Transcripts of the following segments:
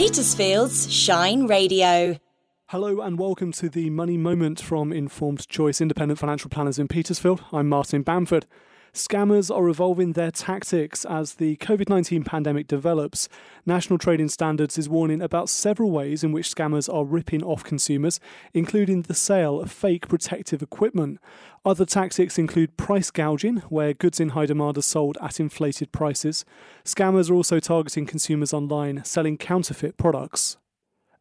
Petersfield's Shine Radio. Hello and welcome to the Money Moment from Informed Choice Independent Financial Planners in Petersfield. I'm Martin Bamford. Scammers are evolving their tactics as the COVID 19 pandemic develops. National Trading Standards is warning about several ways in which scammers are ripping off consumers, including the sale of fake protective equipment. Other tactics include price gouging, where goods in high demand are sold at inflated prices. Scammers are also targeting consumers online, selling counterfeit products.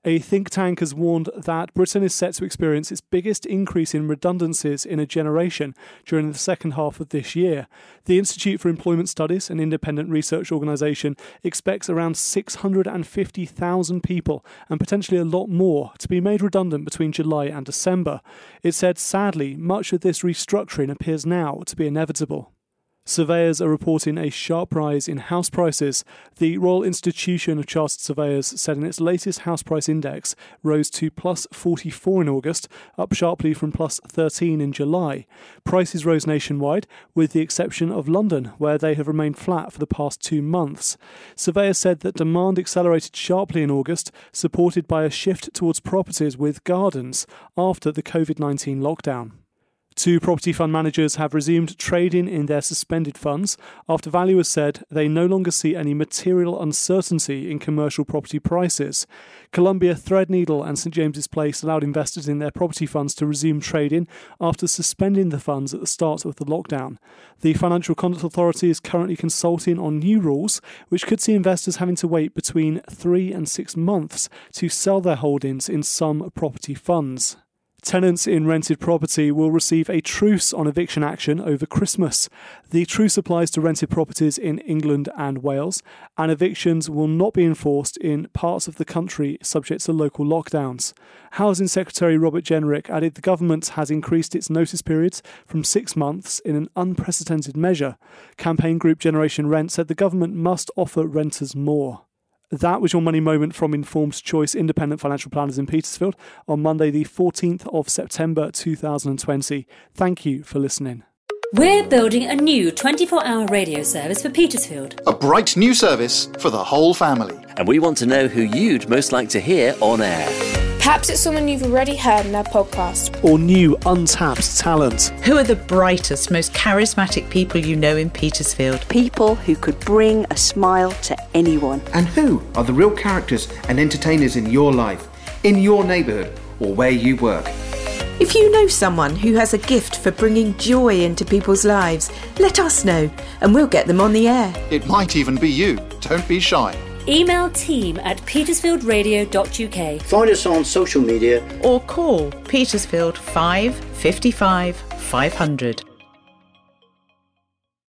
A think tank has warned that Britain is set to experience its biggest increase in redundancies in a generation during the second half of this year. The Institute for Employment Studies, an independent research organisation, expects around 650,000 people and potentially a lot more to be made redundant between July and December. It said, sadly, much of this restructuring appears now to be inevitable. Surveyors are reporting a sharp rise in house prices. The Royal Institution of Chartered Surveyors said in its latest house price index rose to plus 44 in August, up sharply from plus 13 in July. Prices rose nationwide, with the exception of London, where they have remained flat for the past two months. Surveyors said that demand accelerated sharply in August, supported by a shift towards properties with gardens after the COVID 19 lockdown. Two property fund managers have resumed trading in their suspended funds after valuers said they no longer see any material uncertainty in commercial property prices. Columbia, Threadneedle, and St James's Place allowed investors in their property funds to resume trading after suspending the funds at the start of the lockdown. The Financial Conduct Authority is currently consulting on new rules which could see investors having to wait between three and six months to sell their holdings in some property funds. Tenants in rented property will receive a truce on eviction action over Christmas. The truce applies to rented properties in England and Wales, and evictions will not be enforced in parts of the country subject to local lockdowns. Housing Secretary Robert Jenrick added the government has increased its notice periods from six months in an unprecedented measure. Campaign group Generation Rent said the government must offer renters more. That was your money moment from Informed Choice Independent Financial Planners in Petersfield on Monday, the 14th of September 2020. Thank you for listening. We're building a new 24 hour radio service for Petersfield. A bright new service for the whole family. And we want to know who you'd most like to hear on air. Perhaps it's someone you've already heard in their podcast. Or new untapped talent. Who are the brightest, most charismatic people you know in Petersfield? People who could bring a smile to anyone. And who are the real characters and entertainers in your life, in your neighbourhood, or where you work? If you know someone who has a gift for bringing joy into people's lives, let us know and we'll get them on the air. It might even be you. Don't be shy. Email team at petersfieldradio.uk. Find us on social media or call Petersfield 555 500.